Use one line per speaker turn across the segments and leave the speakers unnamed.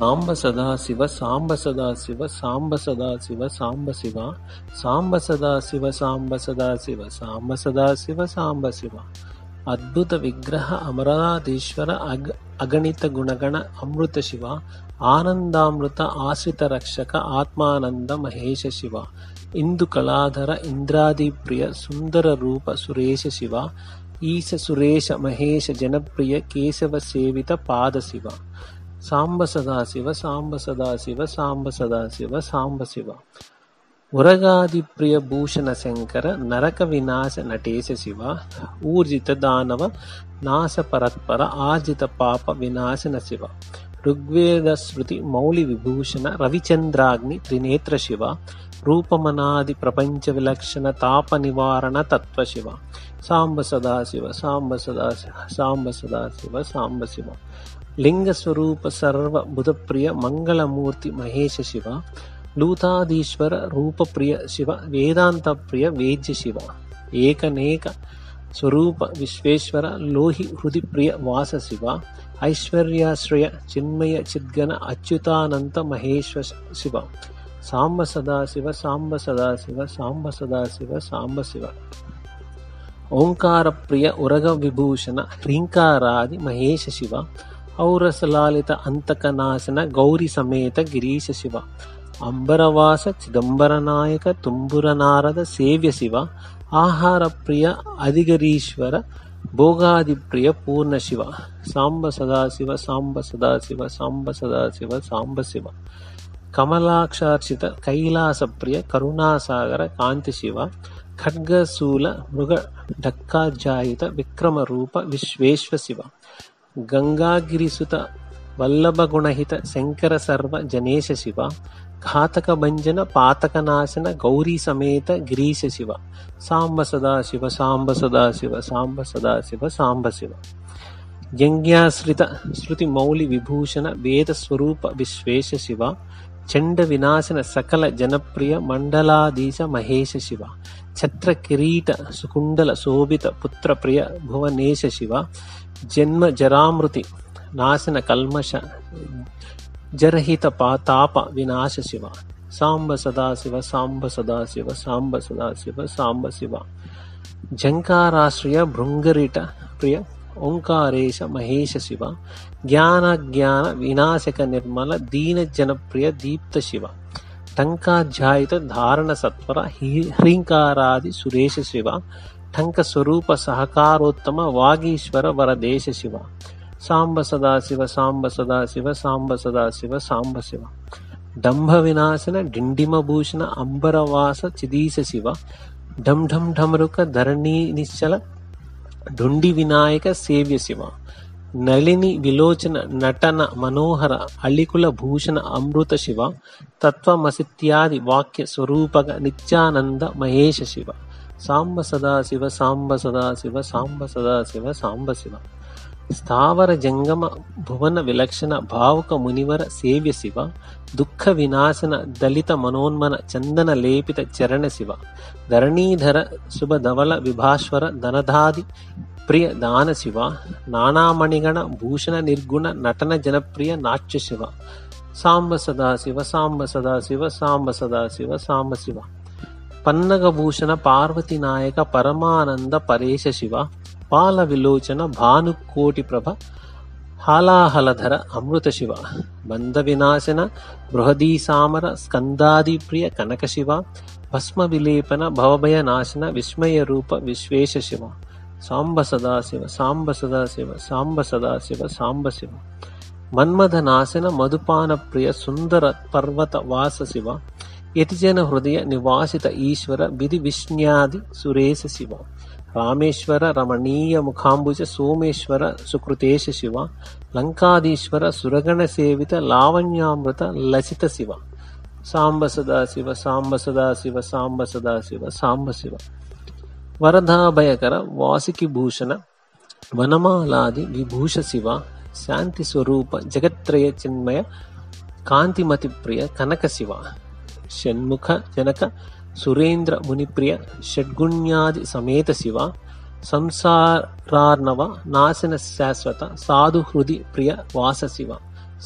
ಸಾಂಬ ಸದಾಶಿವ ಸಾಂಬ ಸದಾಶಿವ ಸಾಂಬ ಸದಾಶಿವ ಸಾಂಬ ಶಿವ, ಸಾಂಬ ಸದಾಶಿವ ಸಾಂಬ ಸದಾಶಿವ ಸಾಂಬ ಸದಾಶಿವ ಸಾಂಬ ಶಿವ. ಅದ್ಭುತ ವಿಗ್ರಹ ಅಮರಾಧೀಶ್ವರ ಅಗ್, ಅಗಣಿತ ಗುಣಗಣ ಅಮೃತ ಶಿವ, ಆನಂದಾಮೃತ ಆಶ್ರಿತ ರಕ್ಷಕ ಆತ್ಮಾನಂದ ಮಹೇಶ ಶಿವ, ಇಂದು ಕಲಾಧರ ಇಂದ್ರಾದಿಪ್ರಿಯ ಸುಂದರ ರೂಪ ಸುರೇಶ ಶಿವ, ಈಶ ಸುರೇಶ ಮಹೇಶ ಜನಪ್ರಿಯ ಕೇಶವ ಸೇವಿತ ಪಾದ ಶಿವ. ಸಾಂಬ ಸದಾಶಿವ ಸಾಂಬ ಸದಾಶಿವ ಸಾಂಬ ಸದಾಶಿವ ಸಾಂಬ ಶಿವ. ಉರಗಾದಿಪ್ರಿಯ ಭೂಷಣ ಶಂಕರ, ನರಕ ವಿನಾಶ ನಟೇಶ ಶಿವ, ಊರ್ಜಿತ ದಾನವ, ನಾಶ ಪರತ್ಪರ, ಆರ್ಜಿತ ಪಾಪ ವಿನಾಶನ ಶಿವ. ಋಗ್ವೇದ ಶ್ರುತಿ, ಮೌಳಿ ವಿಭೂಷಣ, ರವಿಚಂದ್ರಾಗ್ನಿ, ತ್ರಿನೇತ್ರ ಶಿವ, ರೂಪಮನಾದಿ ಪ್ರಪಂಚ ವಿಲಕ್ಷಣ, ತಾಪ ನಿವಾರಣ ತತ್ವ ಶಿವ. ಸಾಂಬ ಸದಾಶಿವ ಸಾಂಬ ಸದಾಶಿವ ಸಾಂಬ ಸದಾಶಿವ ಸಾಂಬ ಶಿವ. ಲಿಂಗ ಸ್ವರೂಪ ಸರ್ವ ಬುಧಪ್ರಿಯ ಮಂಗಳಮೂರ್ತಿ ಮಹೇಶ ಶಿವ ಲೂತಾದೀಶ್ವರ ರೂಪಪ್ರಿಯ ಶಿವ ವೇದಾಂತ ಪ್ರಿಯ ವೇದ್ಯ ಶಿವ, ಏಕನೇಕ ಸ್ವರೂಪ ವಿಶ್ವೇಶ್ವರ ಲೋಹಿ ಹೃದಿ ಪ್ರಿಯ ವಾಸ ಶಿವ, ಐಶ್ವರ್ಯಾಶ್ರಯ ಚಿನ್ಮಯ ಚಿದ್ಗನ ಅಚ್ಯುತಾನಂತ ಮಹೇಶ್ವ ಶಿವ, ಸಾಂಬ ಸದಾಶಿವ ಸಾಂಬ ಸದಾಶಿವ ಸಾಂಬ ಸದಾಶಿವ ಸಾಂಬ ಶಿವ. ಓಂಕಾರ ಪ್ರಿಯ ಉರಗ ವಿಭೂಷಣ ಹ್ರೀಂಕಾರಾದಿ ಮಹೇಶ ಶಿವ ಔರಸಲಾಲಿತ ಅಂತಕನಾಶನ ಗೌರಿ ಸಮೇತ ಗಿರೀಶ ಶಿವ. ಅಂಬರವಾಸ, ಚಿದಂಬರ ನಾಯಕ ತುಂಬುರನಾರದ ಸೇವ್ಯ ಶಿವ, ಆಹಾರ ಪ್ರಿಯ ಅಧಿಗರೀಶ್ವರ, ಭೋಗಾದಿಪ್ರಿಯ ಪೂರ್ಣ ಶಿವ. ಸಾಂಬ ಸದಾಶಿವ ಸಾಂಬ ಸದಾಶಿವ ಸಾಂಬ ಸದಾಶಿವ ಸಾಂಬ ಶಿವ. ಕಮಲಾಕ್ಷಾರ್ಚಿತ ಕೈಲಾಸ ಪ್ರಿಯ, ಕರುಣಾಸಾಗರ ಕಾಂತಿ ಶಿವ. ಖಡ್ಗಸೂಲ, ಮೃಗ ಢಕ್ಕಾಜಾಯಿತ ವಿಕ್ರಮ ರೂಪ ವಿಶ್ವೇಶ್ವ ಶಿವ. ಗಂಗಾಗಿರಿಸುತ ವಲ್ಲಭ ಗುಣಹಿತ ಶಂಕರ ಸರ್ವ ಜನೇಶ ಶಿವ, ಘಾತಕ ಭಂಜನ ಪಾತಕನಾಶನ ಗೌರಿ ಸಮೇತ ಗಿರೀಶ ಶಿವ. ಸಾಂಬ ಸದಾಶಿವ ಸಾಂಬ ಸದಾಶಿವ ಸಾಂಬ ಸದಾಶಿವ ಸಾಂಬ ಶಿವ. ವ್ಯಂಗ್ಯಾಶ್ರಿತ ಶ್ರುತಿ ಮೌಲಿ ವಿಭೂಷಣ, ವೇದ ಸ್ವರೂಪ ವಿಶ್ವೇಶ ಶಿವ. ಚಂಡ ವಿನಾಶನ ಸಕಲ ಜನಪ್ರಿಯ ಮಂಡಲಾಧೀಶ ಮಹೇಶ ಶಿವ ಛತ್ರ ಕಿರೀಟ ಸುಕುಂಡಲ ಶೋಭಿತ ಪುತ್ರ ಪ್ರಿಯ ಭುವನೇಶ ಶಿವ ಜನ್ಮ ಜರಾಮೃತಿ ನಾಶನ ಕಲ್ಮಶ ಜರಹಿತ ಪಾತಾಪ ವಿನಾಶ ಶಿವ ಸಾಂಬ ಸದಾಶಿವ ಸಾಂಬ ಸದಾಶಿವ ಸಾಂಬ ಸದಾಶಿವ ಸಾಂಬ ಶಿವ ಜಂಕಾರಾಶ್ರಯ ಭೃಂಗರಿಟ ಪ್ರಿಯ ಓಂಕಾರೇಶ ಮಹೇಶ ಶಿವ, ಜ್ಞಾನ ಜ್ಞಾನ ವಿನಾಶಕ ನಿರ್ಮಲ, ದೀನ ಜನಪ್ರಿಯ ದೀಪ್ತ ಶಿವ, ಟಂಕಾಧ್ಯಾಯಿತ ಧಾರಣ ಸತ್ವರ ಹ್ರೀಂಕಾರಾದಿ ಸುರೇಶ ಶಿವ, ಟಂಕ ಸ್ವರೂಪ ಸಹಕಾರೋತ್ತಮ ವಾಗೀಶ್ವರ ವರದೇಶ ಶಿವ, ಸಾಂಬ ಸದಾಶಿವ ಸಾಂಬ ಸದಾಶಿವ ಸಾಂಬ ಸದಾಶಿವ ಸಾಂಬ ಶಿವ. ಡಂಭ ವಿನಾಶನ ಡಿಂಡಿಮಭೂಷಣ ಅಂಬರವಾಸ ಚಿದೀಶ ಶಿವ, ಢಂ ಢಂ ಢಮರುಕ ಧರಣಿ ನಿಶ್ಚಲ ಡುಂಡಿ ವಿನಾಯಕ ಸೇವ್ಯ ಶಿವ. ನಳಿನಿ ವಿಲೋಚನ ನಟನ ಮನೋಹರ ಅಳಿಕುಲ ಭೂಷಣ ಅಮೃತ ಶಿವ. ತತ್ವಮಸಿತ್ಯಾದಿ ವಾಕ್ಯ ಸ್ವರೂಪಗ ನಿತ್ಯಾನಂದ ಮಹೇಶ ಶಿವ. ಸಾಂಬ ಸದಾಶಿವ ಸಾಂಬ ಸದಾಶಿವ ಸಾಂಬ ಸದಾಶಿವ ಸಾಂಬ ಶಿವ. ಸ್ಥಾವರ ಜಂಗಮ ಭುವನ ವಿಲಕ್ಷಣ ಭಾವುಕ ಮುನಿವರ ಸೇವ್ಯ ಶಿವ, ದುಃಖ ವಿನಾಶನ ದಲಿತ ಮನೋನ್ಮನ ಚಂದನ ಲೇಪಿತ ಚರಣ ಶಿವ, ಧರಣೀಧರ ಶುಭ ಧವಲ ವಿಭಾಶ್ವರ ಧನಧಾದಿ ಪ್ರಿಯ ದಾನ ಶಿವ ನಾನಾಮಣಿಗಣ ಭೂಷಣ ನಿರ್ಗುಣ ನಟನ ಜನಪ್ರಿಯ ನಾಟ್ಯ ಶಿವ, ಸಾಂಬ ಸದಾಶಿವ ಸಾಂಬ ಸದಾಶಿವ ಸಾಂಬ ಸದಾಶಿವ ಸಾಂಬ ಶಿವ. ಪನ್ನಗಭೂಷಣ ಪಾರ್ವತಿ ನಾಯಕ ಪರಮಾನಂದ ಪರೇಶ ಶಿವ ಪಾಲ ವಿಲೋಚನ ಭಾನುಕೋಟಿ ಪ್ರಭ ಹಾಲಾಹಲಧರ ಅಮೃತ ಶಿವ ಬಂಧ ವಿನಾಶನ ಬೃಹದೀ ಸಾಮರ ಸ್ಕಂದಾದಿ ಪ್ರಿಯ ಕನಕ ಶಿವ ಭಸ್ಮ ವಿಲೇಪನ ಭವಭಯ ನಾಶನ ವಿಸ್ಮಯ ರೂಪ ವಿಶ್ವೇಶ ಶಿವ ಸಾಂಬ ಸದಾಶಿವ ಸಾಂಬ ಸದಾಶಿವ ಸಾಂಬ ಸದಾಶಿವ ಸಾಂಬ ಶಿವ ಮನ್ಮಥ ನಾಶನ ಮಧುಪಾನ ಪ್ರಿಯ ಸುಂದರ ಪರ್ವತ ವಾಸ ಶಿವ ಯತಿಜನ ಹೃದಯ ನಿವಾಸಿತ ಈಶ್ವರ ವಿಧಿ ವಿಷ್ಣ್ಯಾದಿ ಸುರೇಶ ಶಿವ ರಾಮೇಶ್ವರ ರಮಣೀಯ ಮುಖಾಂಬುಜ ಸೋಮೇಶ್ವರ ಸುಕೃತೇಶ ಶಿವ ಲಂಕಾದೀಶ್ವರ ಸುರಗಣ ಸೇವಿತ ಲಾವಣ್ಯಾಮೃತ ಲಸಿತ ಶಿವ. ಸಾಂಬ ಸದಾಶಿವ ಸಾಂಬ ಸದಾಶಿವ ಸಾಂಬ ಸದಾಶಿವ ಸಾಂಬ ಶಿವ. ವರದಾಭಯಕರ ವಾಸಿಕಿ ಭೂಷಣ ವನಮಾಲಾದಿ ವಿಭೂಷ ಶಿವ, ಶಾಂತಿ ಸ್ವರೂಪ ಜಗತ್ರಯ ಚಿನ್ಮಯ, ಕಾಂತಿಮತಿ ಪ್ರಿಯ ಕನಕ ಶಿವ. ಷಣ್ಮುಖ ಜನಕ ಸುರೇಂದ್ರ ಮುನಿಪ್ರಿಯ ಷಡ್ಗುಣ್ಯಾದಿ ಸಮೇತ ಶಿವ ಸಂಸಾರಾರ್ಣವ ನಾಶನ ಶಾಶ್ವತ ಸಾಧು ಹೃದಿ ಪ್ರಿಯ ವಾಸ ಶಿವ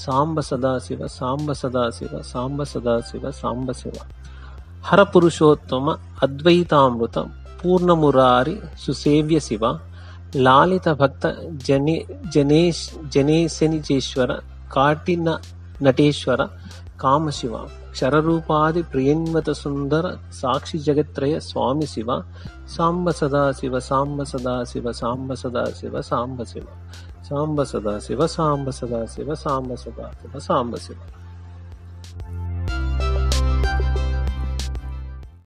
ಸಾಂಬ ಸದಾಶಿವ ಸಾಂಬ ಸದಾಶಿವ ಸಾಂಬ ಸದಾಶಿವ ಸಾಂಬ ಶಿವ ಹರಪುರುಷೋತ್ತಮ ಅದ್ವೈತಾಮೃತ ಪೂರ್ಣಮುರಾರಿ ಸುಸೇವ್ಯ ಶಿವ ಲಾಲಿತ ಭಕ್ತ ಜನೇ ಜನೇಶ್ ಜನೇಶನಿಜೇಶ್ವರ ಕಾಟಿನ ನಟೇಶ್ವರ ಕಾಮಶಿವ. ಕ್ಷರರೂಪಾದಿ ಪ್ರಿಯನ್ವತ ಸುಂದರ ಸಾಕ್ಷಿ ಜಗತ್ರಯ ಸ್ವಾಮಿ ಶಿವ. ಸಾಂಬ ಸದಾಶಿವ ಸಾಂಬ ಸದಾಶಿವ ಸಾಂಬ ಸದಾಶಿವ ಸಾಂಬ ಶಿವ. ಸಾಂಬ ಸದಾಶಿವ ಸಾಂಬ ಸದಾಶಿವ ಸಾಂಬ ಸದಾಶಿವ ಸಾಂಬ ಶಿವ.